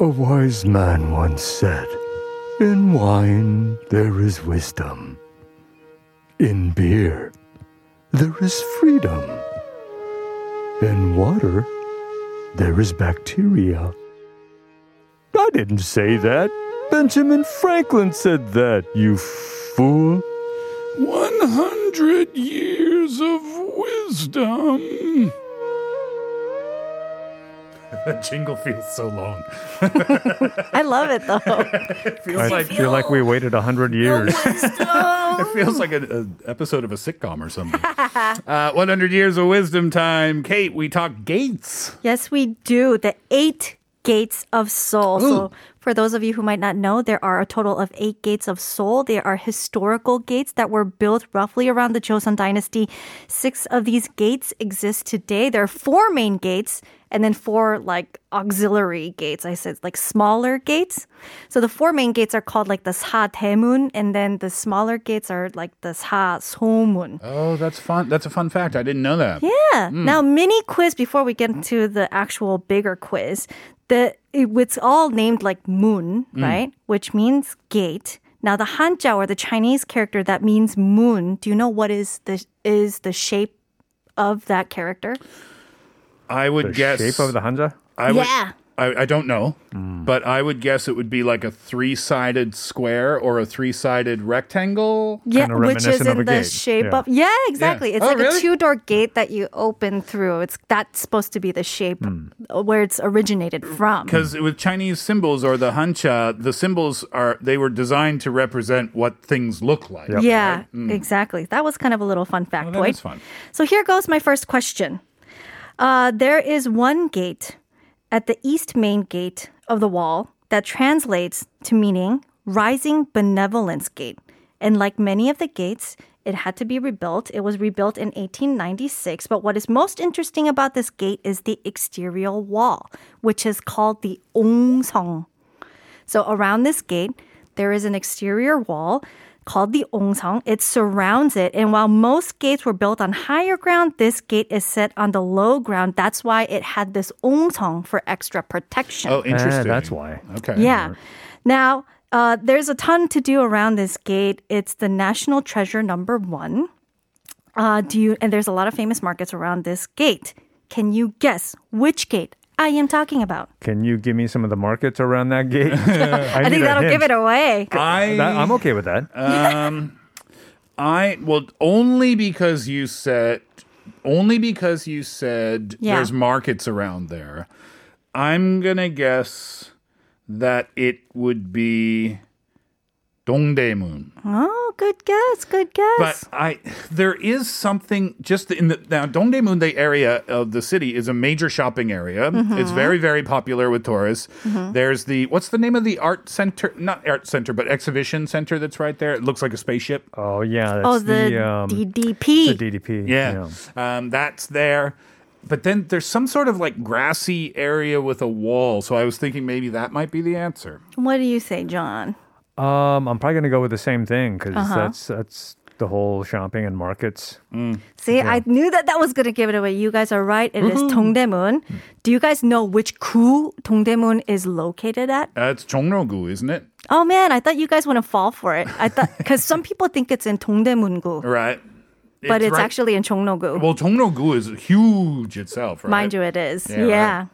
A wise man once said, In wine there is wisdom. In beer there is freedom. In water there is bacteria. I didn't say that. Benjamin Franklin said that, you fool. 100 years of wisdom. That jingle feels so long. I love it though. It feels I like feel like we waited a hundred years. it feels like an episode of a sitcom or something. uh, 100 years of wisdom time. Kate, we talk gates. yes, we do. The eight gates of Seoul. So, for those of you who might not know, there are a total of eight gates of Seoul. They are historical gates that were built roughly around the Joseon dynasty. Six of these gates exist today. There are four main gates and then four like auxiliary gates. I said like smaller gates. So the four main gates are called like the Sa Daemun, and then the smaller gates are like the Sa Somun. Oh, that's fun. That's a fun fact. I didn't know that. Yeah. Hmm. Now, mini quiz before we get into the actual bigger quiz. The it, it's all named like moon, mm. right? Which means gate. Now, the Hanja or the Chinese character that means moon. Do you know what is the is the shape of that character? I would guess The guess. shape of the hanja. I would, Yeah. I, I don't know, hmm. but I would guess it would be like a three sided square or a three sided rectangle. Yeah, Kinda which is in the gate. shape Yeah. of yeah, exactly. It's Oh, like really? a two door gate that you open through. It's that's supposed to be the shape hmm. where it's originated from. Because with Chinese symbols or the hancha, the symbols are they were designed to represent what things look like. Yep. Yeah, hmm. exactly. That was kind of a little fun Oh, that factoid. fun. So here goes my first question. Uh, there is one gate at the east main gate of the wall that translates to meaning rising benevolence gate. And like many of the gates, it had to be rebuilt. It was rebuilt in 1896. But what is most interesting about this gate is the exterior wall, which is called the Ongsong. So around this gate, there is an exterior wall called the Ongsang. It surrounds it, and while most gates were built on higher ground, this gate is set on the low ground. That's why it had this Ongsang for extra protection. Oh, interesting. that's why. Okay. Yeah. Now, uh, there's a ton to do around this gate. It's the national treasure number one. Uh, do you? And there's a lot of famous markets around this gate. Can you guess which gate I am talking about? Can you give me some of the markets around that gate? I, I, think that'll give it away. I That, I'm okay with that. um I well only because you said only because you said Yeah. there's markets around there. I'm gonna guess that it would be Dongdaemun. Oh, good guess. Good guess. But I, there is something just in the now Dongdaemun, the area of the city, is a major shopping area. Mm-hmm. It's very, very popular with tourists. There's the what's the name of the art center? Not art center, but exhibition center that's right there. It looks like a spaceship. Oh yeah, that's oh, the, um, DDP. the DDP. Yeah, Um, that's there. But then there's some sort of like grassy area with a wall. So I was thinking maybe that might be the answer. what do you say, John? Um, I'm probably gonna go with the same thing because Uh-huh. that's that's the whole shopping and markets. See, I knew that that was going to give it away. You guys are right. It is Dongdaemun. Do you guys know which gu Dongdaemun is located at? Uh, it's gu, isn't it? Oh man, I thought you guys want to fall for it. I thought because some people think it's in Dongdaemun-gu, Right. but it's, right- actually in Chongno-gu. well, Chongrogu is huge itself, right? Mind you, it is. Yeah, Yeah. right.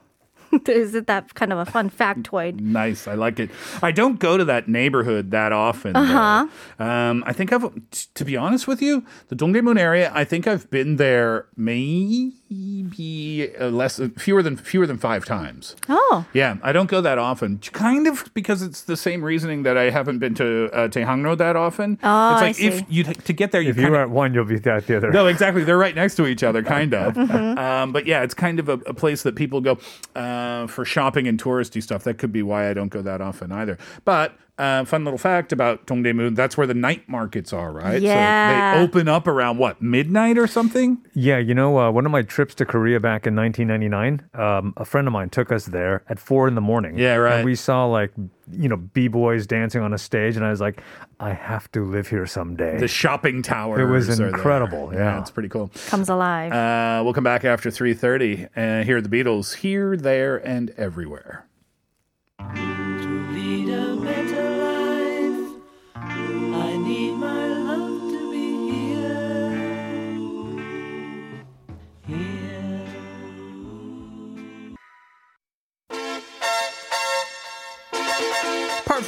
Isn't that kind of a fun factoid? Nice. I like it. I don't go to that neighborhood that often. Uh-huh. Um, I think I've, t- to be honest with you, the Dongdaemun area, I think I've been there maybe uh, less, fewer than, fewer than five times. Oh, Yeah, I don't go that often. Kind of because it's the same reasoning that I haven't been to uh, Daehangno that often. Oh, it's I like if see. you to get there, you If you kinda- are at one, you'll be at the other. no, exactly. They're right next to each other, kind of. Mm-hmm. Um, but yeah, it's kind of a, a place that people go uh, Uh, for shopping and touristy stuff. That could be why I don't go that often either. But uh, fun little fact about Dongdaemun, that's where the night markets are, right? So Yeah. they open up around what midnight or something. Yeah, you know, uh, one of my trips to Korea back in 1999, um, a friend of mine took us there at four in the morning. Yeah, right. And we saw like, you know, b boys dancing on a stage, and I was like, I have to live here someday. The shopping towers. It was are there. incredible, yeah. it's pretty cool. comes alive. Uh, we'll come back after 3.30 and hear the Beatles here, there, and everywhere.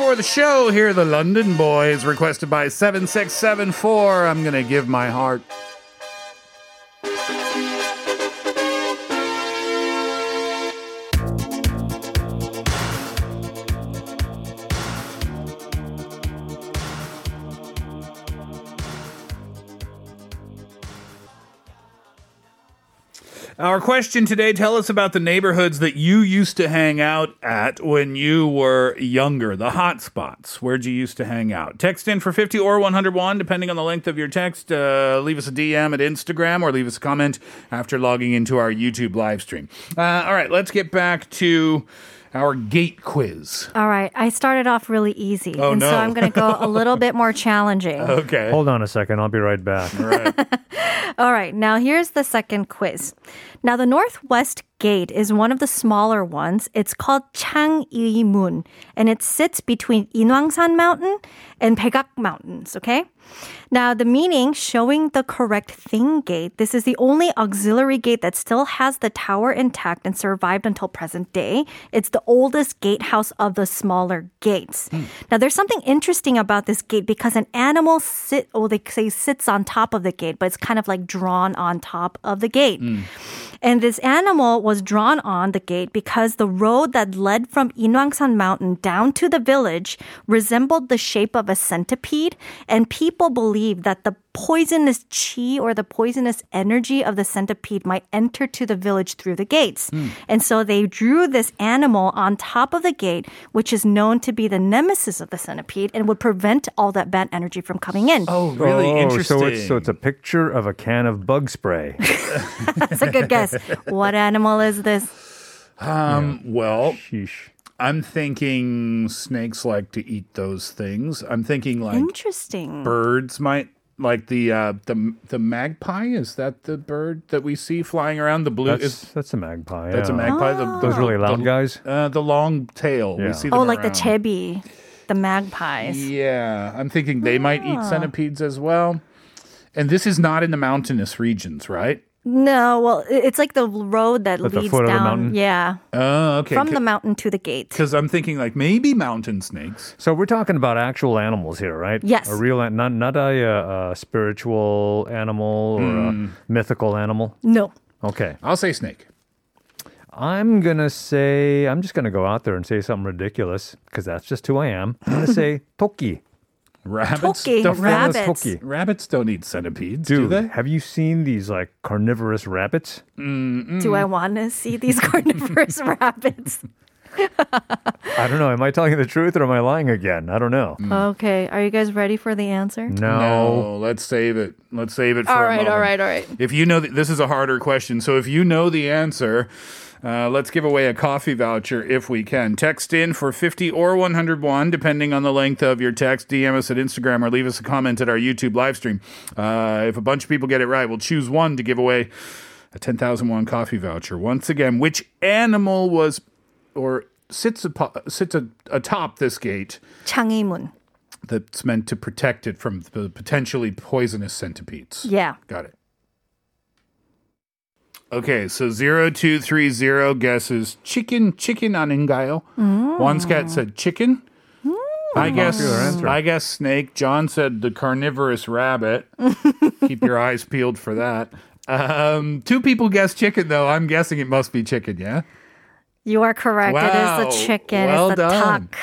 Of the show here, the London Boys, requested by 7674. I'm gonna give my heart. Our question today tell us about the neighborhoods that you used to hang out at when you were younger, the hot spots. Where'd you used to hang out? Text in for 50 or 101, depending on the length of your text. Uh, leave us a DM at Instagram or leave us a comment after logging into our YouTube live stream. Uh, all right, let's get back to our gate quiz. All right. I started off really easy. Oh, and no. so I'm going to go a little bit more challenging. Okay. Hold on a second. I'll be right back. All right. All right, now here's the second quiz. Now, the Northwest Gate is one of the smaller ones. It's called Changuimun, and it sits between Inwangsan Mountain and Pegak Mountains, okay? Now, the meaning showing the correct thing gate. This is the only auxiliary gate that still has the tower intact and survived until present day. It's the oldest gatehouse of the smaller gates. Hmm. Now, there's something interesting about this gate because an animal sit, oh, they say sits on top of the gate, but it's kind of like drawn on top of the gate. Hmm. And this animal was drawn on the gate because the road that led from Inwangsan Mountain down to the village resembled the shape of a centipede, and people believed that the poisonous chi or the poisonous energy of the centipede might enter to the village through the gates. And so they drew this animal on top of the gate, which is known to be the nemesis of the centipede and would prevent all that bad energy from coming in. Oh, really oh, interesting. So it's, so it's a picture of a can of bug spray. That's a good guess. What animal is this? um, well, Sheesh. I'm thinking snakes like to eat those things. I'm thinking like Interesting. birds might like the uh, the the magpie. Is that the bird that we see flying around? The blue That's, is that's a magpie. that's a yeah. magpie. The, Those really loud the, guys. Uh, the long tail. Yeah. We see them Oh, like the around. chebi, the magpies. Yeah, I'm thinking they might eat Ah. centipedes as well. And this is not in the mountainous regions, right? No, well, it's like the road that At the leads foot of the down. mountain? Yeah, Oh, okay. from the mountain to the gate. Because I'm thinking like maybe mountain snakes. So we're talking about actual animals here, right? Yes. A real, not not a, uh, a spiritual animal or Hmm. a mythical animal. No. Okay. I'll say snake. I'm gonna say I'm just gonna go out there and say something ridiculous because that's just who I am. I'm gonna say toki. Rabbits. Toki, don't, Rabbits, rabbits. toki. rabbits don't eat centipedes, do Dude, they? have you seen these like carnivorous rabbits? Do I want to see these carnivorous rabbits? I don't know. Am I telling you the truth or am I lying again? I don't know. Okay, are you guys ready for the answer? No. No, let's save it. Let's save it for All a right, all moment. right, all right. If you know, th- this is a harder question. So if you know the answer, uh, let's give away a coffee voucher if we can. Text in for 50 or 101, depending on the length of your text. DM us at Instagram or leave us a comment at our YouTube live stream. Uh, if a bunch of people get it right, we'll choose one to give away a 10,000 won coffee voucher. Once again, which animal was or sits, apo- sits a- atop this gate 창의문. that's meant to protect it from the potentially poisonous centipedes? Yeah. Got it. Okay, so 0230 guesses chicken, chicken 아닌가요? One scat said chicken. I guess Popular answer. I guess snake. John said the carnivorous rabbit. Keep your eyes peeled for that. Um, two people guessed chicken though. I'm guessing it must be chicken, yeah? You are correct. It Wow. is the chicken. Well it's the done. tuck.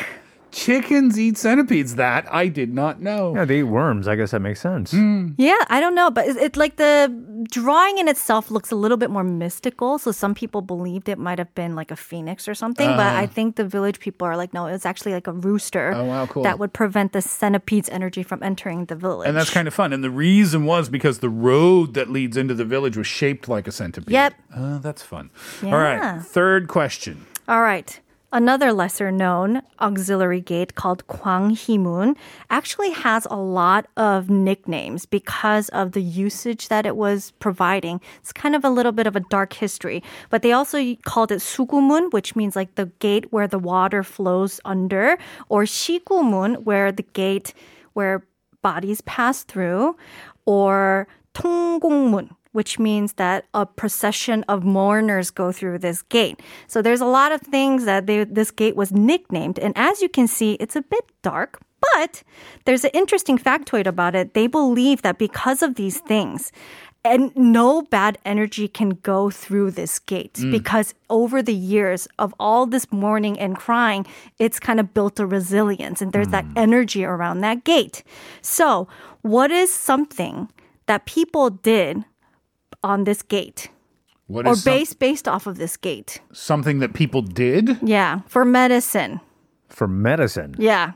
Chickens eat centipedes. That I did not know. Yeah, they eat worms. I guess that makes sense. Yeah, I don't know, but it's it like the drawing in itself looks a little bit more mystical. So some people believed it might have been like a phoenix or something, but I think the village people are like, no, it's actually like a rooster Oh, wow, cool. that would prevent the centipede's energy from entering the village. And that's kind of fun. And the reason was because the road that leads into the village was shaped like a centipede. Yep. Uh, that's fun. All right. Third question. All right. Another lesser known auxiliary gate called Kwanghimun actually has a lot of nicknames because of the usage that it was providing. It's kind of a little bit of a dark history, but they also called it Sugumun, which means like the gate where the water flows under, or Shigumun, where the gate where bodies pass through, or Tonggongmun, which means that a procession of mourners go through this gate. So there's a lot of things that they, this gate was nicknamed. And as you can see, it's a bit dark, but there's an interesting factoid about it. They believe that because of these things, and no bad energy can go through this gate mm. because over the years of all this mourning and crying, it's kind of built a resilience and there's that mm. energy around that gate. So, what is something that people did on this gate What or is some- based based off of this gate? something that people did? Yeah, for medicine. For medicine. Yeah.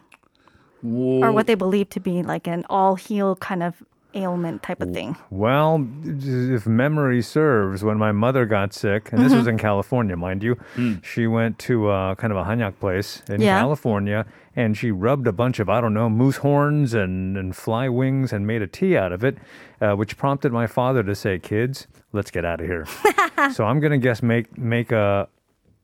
Or what they believe to be like an all heal kind of ailment type of thing. Well, if memory serves, when my mother got sick, and this was in California, mind you, she went to uh, kind of a hanyak place in Yeah. California, and she rubbed a bunch of I don't know moose horns and, and fly wings and made a tea out of it, uh, which prompted my father to say, "Kids, let's get out of here." so I'm gonna guess make make a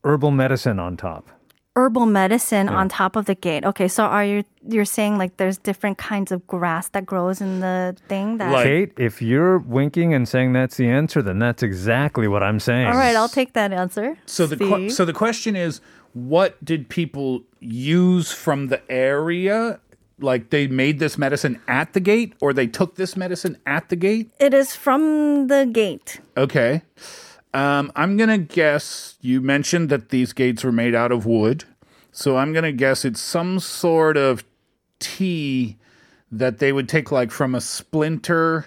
herbal medicine on top. Herbal medicine on top of the gate. Okay, so are you you're saying like there's different kinds of grass that grows in the thing that Like- Kate, if you're winking and saying that's the answer, then that's exactly what I'm saying. All right, I'll take that answer. So the que- Steve. so the question is, what did people use from the area? Like they made this medicine at the gate, or they took this medicine at the gate? it is from the gate. Okay. Um, I'm gonna guess you mentioned that these gates were made out of wood, so I'm gonna guess it's some sort of tea that they would take like from a splinter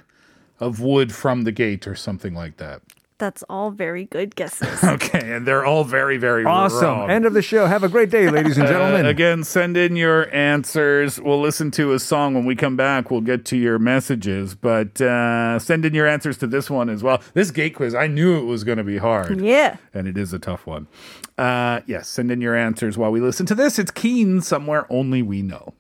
of wood from the gate or something like that. That's all very good guesses. Okay, and they're all very, very Awesome. wrong. End of the show. Have a great day, ladies and gentlemen. Uh, again, send in your answers. We'll listen to a song when we come back. We'll get to your messages, but uh, send in your answers to this one as well. This gate quiz, I knew it was going to be hard. yeah. And it is a tough one. Uh, yes, send in your answers while we listen to this. It's Keane, Somewhere Only We Know.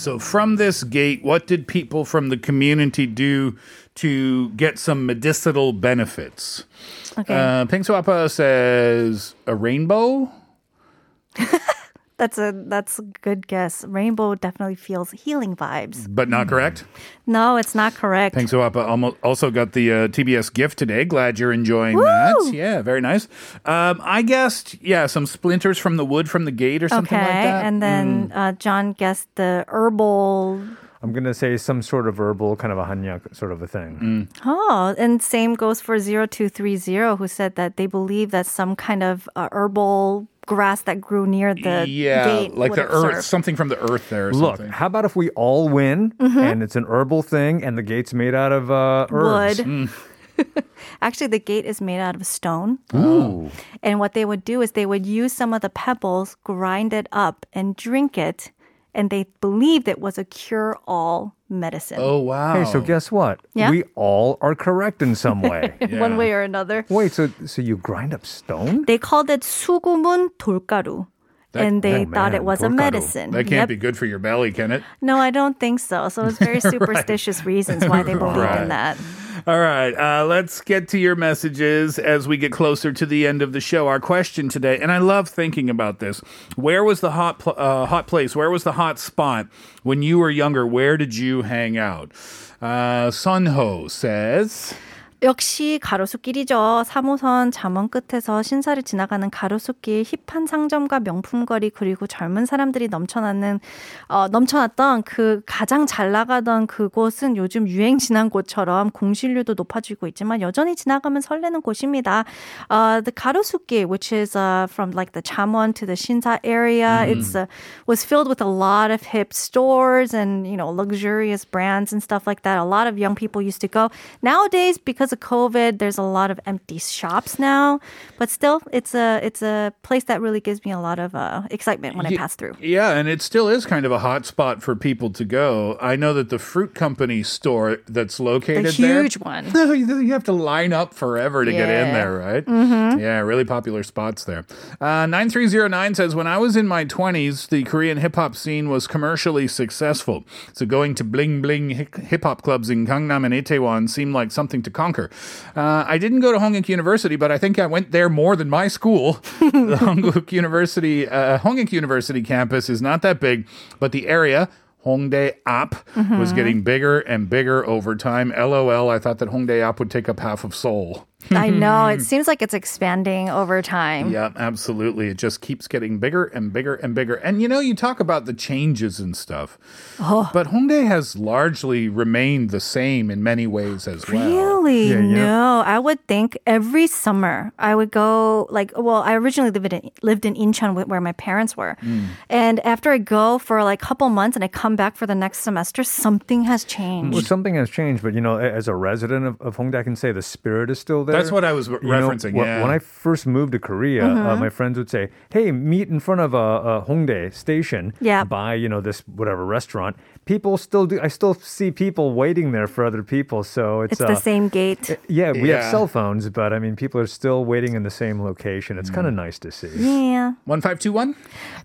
So, from this gate, what did people from the community do to get some medicinal benefits? Okay. Uh, says a rainbow. that's a that's a good guess. Rainbow definitely feels healing vibes. but not correct. No, it's not correct. Pingsu Appa almo- also got the uh, TBS gift today. Glad you're enjoying that. Yeah, very nice. Um, I guessed, yeah, some splinters from the wood from the gate or something okay, like that. Mm. and then uh, John guessed the herbal. I'm going to say some sort of herbal, kind of a hanyak sort of a thing. Oh, and same goes for 0230 who said that they believe that some kind of uh, herbal grass that grew near the yeah, gate like would the have earth, served. something from the earth there or Look, something. how about if we all win and it's an herbal thing and the gate's made out of uh, herbs? wood. Actually, the gate is made out of stone. Ooh. And what they would do is they would use some of the pebbles, grind it up, and drink it And they believed it was a cure all medicine. Oh, wow. Hey, so guess what? Yeah? We all are correct in some way. One yeah. way or another. Wait, so so you grind up stone? They called it 수구문 돌가루. and they oh, thought man, it was a 돌가루. medicine. That can't Yep. be good for your belly, can it? No, I don't think so. So it's very superstitious reasons why they believe Right. in that. All right, uh, let's get to your messages as we get closer to the end of the show. Our question today, and I love thinking about this: Where was the hot pl- uh, hot place? Where was the hot spot when you were younger? Where did you hang out? Uh, Sunho says. 역시 가로수길이죠. 3호선 잠원 끝에서 신사를 지나가는 가로수길 힙한 상점과 명품거리 그리고 젊은 사람들이 넘쳐나는 어, 넘쳐났던 그 가장 잘 나가던 그곳은 요즘 유행 지난 곳처럼 공실률도 높아지고 있지만 여전히 지나가면 설레는 곳입니다. Uh, the 가로수길, which is uh, from like the Chamwon to the Shinsa area, it's uh, was filled with a lot of hip stores and you know luxurious brands and stuff like that. A lot of young people used to go. Nowadays, because because of COVID, there's a lot of empty shops now. But still, it's a it's a place that really gives me a lot of uh, excitement when I pass through. Yeah, and it still is kind of a hot spot for people to go. I know that the fruit company store that's located The there. huge one. you have to line up forever to get in there, right? Mm-hmm. Yeah, really popular spots there. Uh, 9309 says When I was in my 20s, the Korean hip hop scene was commercially successful. So going to bling bling hip hop clubs in Gangnam and Itaewon seemed like something to conquer. Uh, I didn't go to Hongik University, but I think I went there more than my school. the Hongik University, uh, Hongik University campus is not that big, but the area. Hongdae App was getting bigger and bigger over time. LOL, I thought that Hongdae App would take up half of Seoul. I know. It seems like it's expanding over time. Yeah, absolutely. It just keeps getting bigger and bigger and bigger. And you know, you talk about the changes and stuff. Oh. But Hongdae has largely remained the same in many ways as well. Really? Yeah, yeah. No, I would think every summer I would go. Like, well, I originally lived in lived in Incheon, where my parents were, Hmm. and after I go for like a couple months and I come back for the next semester, something has changed. Well, something has changed, but you know, as a resident of, of Hongdae, I can say the spirit is still there. That's what I was re- You know, referencing. wh- yeah. When I first moved to Korea, uh, my friends would say, "Hey, meet in front of a, a Hongdae station Yeah. by you know this whatever restaurant." People still do. I still see people waiting there for other people. So it's, it's the uh, same gate. Yeah, we have Yeah. cell phones, but I mean, people are still waiting in the same location. It's kind of nice to see. Yeah. 1521?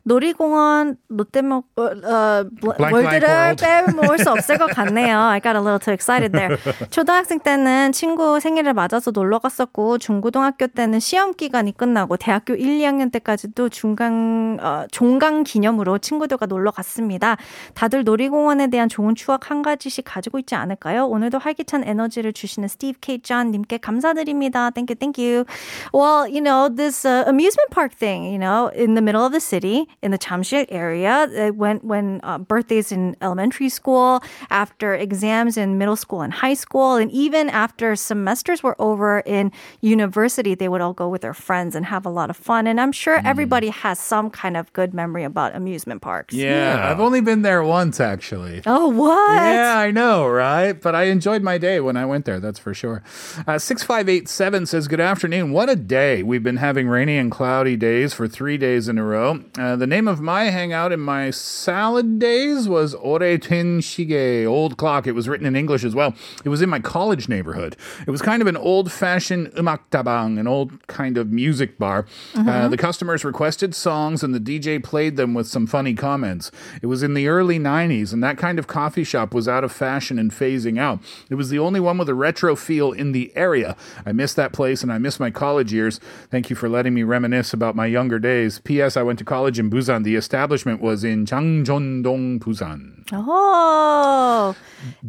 놀이공원 롯데먹 어, 어, Blank, 월드를 blank 빼놓을 수 없을 것 같네요. I got a little too excited there. 초등학생 때는 친구 생일을 맞아서 놀러 갔었고 중고등학교 때는 시험 기간이 끝나고 대학교 1, 2학년 때까지도 중간 어, 종강 기념으로 친구들과 놀러 갔습니다. 다들 놀이공원 에 대한 좋은 추억 한 가지씩 가지고 있지 않을까요? 오늘도 활기찬 에너지를 주시는 스티브 케이 존 님께 감사드립니다. Thank you, thank you. Well, you know, this uh, amusement park thing, you know, in the middle of the city, in the Chamsil area, uh, when when uh, birthdays in elementary school, after exams in middle school and high school, and even after semesters were over in university, they would all go with their friends and have a lot of fun. And I'm sure everybody has some kind of good memory about amusement parks. Yeah, Yeah. I've only been there once actually. Oh, what? Yeah, I know, right? But I enjoyed my day when I went there, that's for sure. Uh, 6587 says, Good afternoon. What a day. We've been having rainy and cloudy days for three days in a row. Uh, the name of my hangout in my salad days was Ore Tin Shige, Old Clock. It was written in English as well. It was in my college neighborhood. It was kind of an old fashioned umak tabang, an old kind of music bar. Uh, the customers requested songs and the DJ played them with some funny comments. It was in the early 90s, and that kind of coffee shop was out of fashion and phasing out. It was the only one with a retro feel in the area. I miss that place and I miss my college years. Thank you for letting me reminisce about my younger days. P.S. I went to college in Busan. The establishment was in Changjeondong, Busan. Oh,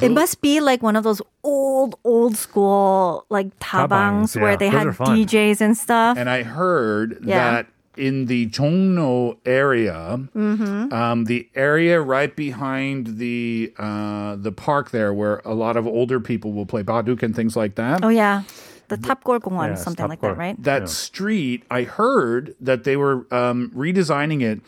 it must be like one of those old, old school like tabangs Tabangs, where yeah. they Those had. DJs and stuff. And I heard Yeah. that in the Jongno area, Mm-hmm. um, the area right behind the uh, the park there, where a lot of older people will play baduk and things like that. oh yeah, the Tapgol Gongwon, Yeah, it's something like that, right? that street, I heard that they were um, redesigning it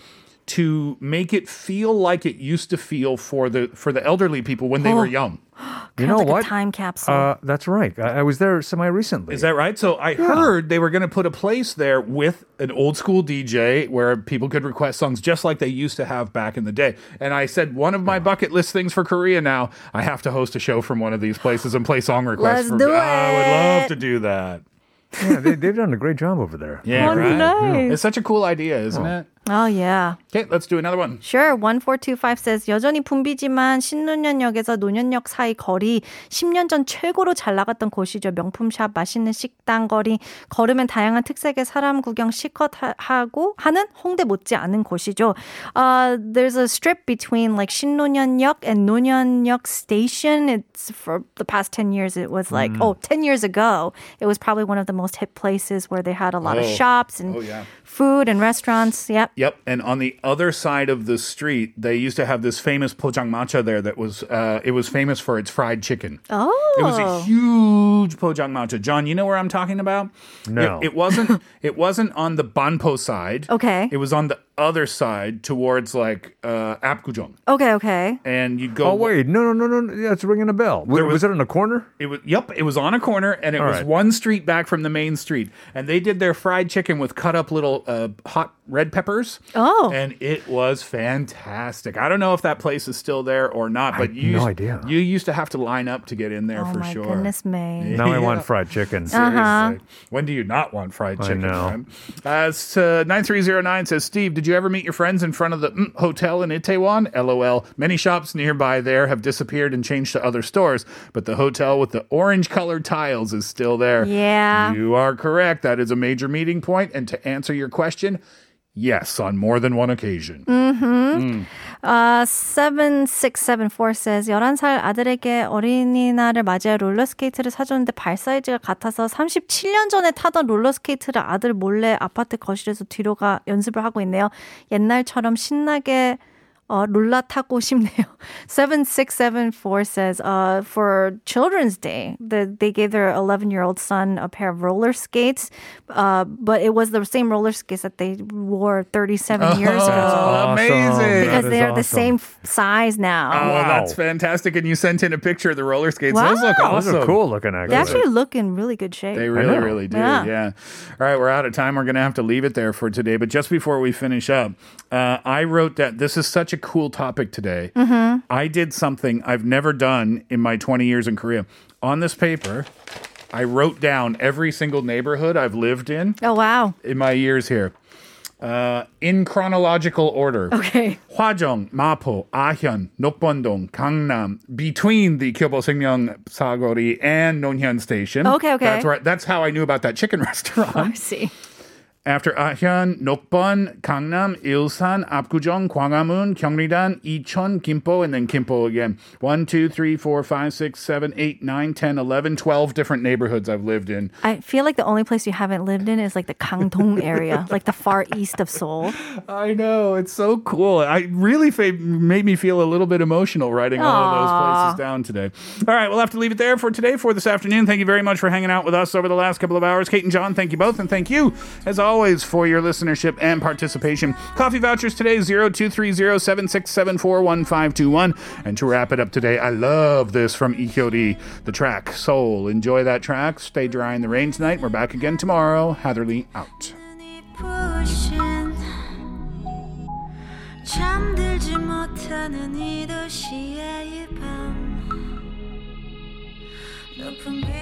to make it feel like it used to feel for the for the elderly people when they were young. You Kind of know like what? A time capsule. Uh, that's right. I, I was there semi recently. Is that right? So I heard they were going to put a place there with an old school DJ where people could request songs just like they used to have back in the day. And I said one of my bucket list things for Korea now, I have to host a show from one of these places and play song requests. Let's for, do I would love to do that. yeah, they, they've done a great job over there. Yeah, Oh, right. nice. It's such a cool idea, isn't it? Oh yeah. Okay, let's do another one. Sure. 1425 says 여전히 붐비지만 신논현역에서 논현역 사이 거리 10년 전 최고로 잘 나갔던 곳이죠. 명품샵, 맛있는 식당 거리 걸으면 다양한 특색의 사람 구경 실컷 하고 하는 홍대 못지 않은 곳이죠. Uh, there's a strip between like 신논현역 and 논현역 station. It's for the past 10 years it was like mm. oh 10 years ago it was probably one of the most hit places where they had a lot oh. of shops and oh, yeah. food and restaurants. Yep. Yep, and on the other side of the street, they used to have this famous pojang matcha there that was uh, it was famous for its fried chicken. Oh. It was a huge pojang matcha. John, you know where I'm talking about? No. It, it wasn't. It wasn't on the banpo side. Okay. It was on the other side towards like uh, Apgujeong. Okay, okay. And you go. Oh wait, no, no, no, no, no. Yeah, it's ringing a bell. Was, was- was it in a corner? It was yep. It was on a corner, and it All was right. one street back from the main street. And they did their fried chicken with cut up little uh, hot red peppers. Oh. and it was fantastic. I don't know if that place is still there or not, but you no used, idea. You used to have to line up to get in there Oh for my sure. goodness me. Now I want fried chicken. Seriously. When do you not want fried chicken? know. right? Uh, s- uh, 9309 says, Steve, did you ever meet your friends in front of the mm, hotel in Itaewon? LOL. Many shops nearby there have disappeared and changed to other stores, but the hotel with the orange colored tiles is still there. Yeah. You are correct. That is a major meeting point. And to answer your question, yes, on more than one occasion. Uh, 7674 says 11살 아들에게 어린이날을 맞이해 롤러스케이트를 사줬는데 발 사이즈가 같아서 37년 전에 타던 롤러스케이트를 아들 몰래 아파트 거실에서 뒤로 가 연습을 하고 있네요. 옛날처럼 신나게 어, 롤라 타고 싶네요. 7674 says, uh, for Children's Day, the, they gave their 11 year old son a pair of roller skates, uh, but it was the same roller skates that they wore 37 years ago. Oh, amazing. Because That is they're the awesome. same f- size now. Oh, Wow. that's fantastic. And you sent in a picture of the roller skates. Those look Wow. awesome. Those are cool looking actually. They actually look in really good shape. They really, know. really do. Yeah. Yeah. All right, we're out of time. We're going to have to leave it there for today. But just before we finish up, uh, I wrote that this is such a cool topic today. I did something I've never done in my 20 years in Korea. On this paper, I wrote down every single neighborhood I've lived in oh, wow. in my years here. Uh, in chronological order. Okay. Hwajong, Mapo, Ahyeon, Nokbondong, Gangnam, between the Kyobo Sengmyeong Sagori and Nonhyun Station. Okay, okay. That's right. That's how I knew about that chicken restaurant. I see. After Ahyeon, Nokbon, Gangnam, Ilsan, Apgujeong, Gwangamun, Gyeongridan, Icheon, Gimpo, and then Gimpo again. One, two, three, four, five, six, seven, eight, nine, 10, 11, 12 different neighborhoods I've lived in. I feel like the only place you haven't lived in is like the Kangdong area, like the far east of Seoul. I know. It's so cool. I really fa- made me feel a little bit emotional writing all of those places down today. All right, we'll have to leave it there for today, for this afternoon. Thank you very much for hanging out with us over the last couple of hours. Kate and John, thank you both. And thank you, as always, for your listenership and participation. Coffee vouchers today, 0230-767-41521. And to wrap it up today, I love this from Ihyori, the track Soul. Enjoy that track. Stay dry in the rain tonight. We're back again tomorrow. Hatherley out. 부신 잠들지 못하는 이 도시의 이밤 높은 길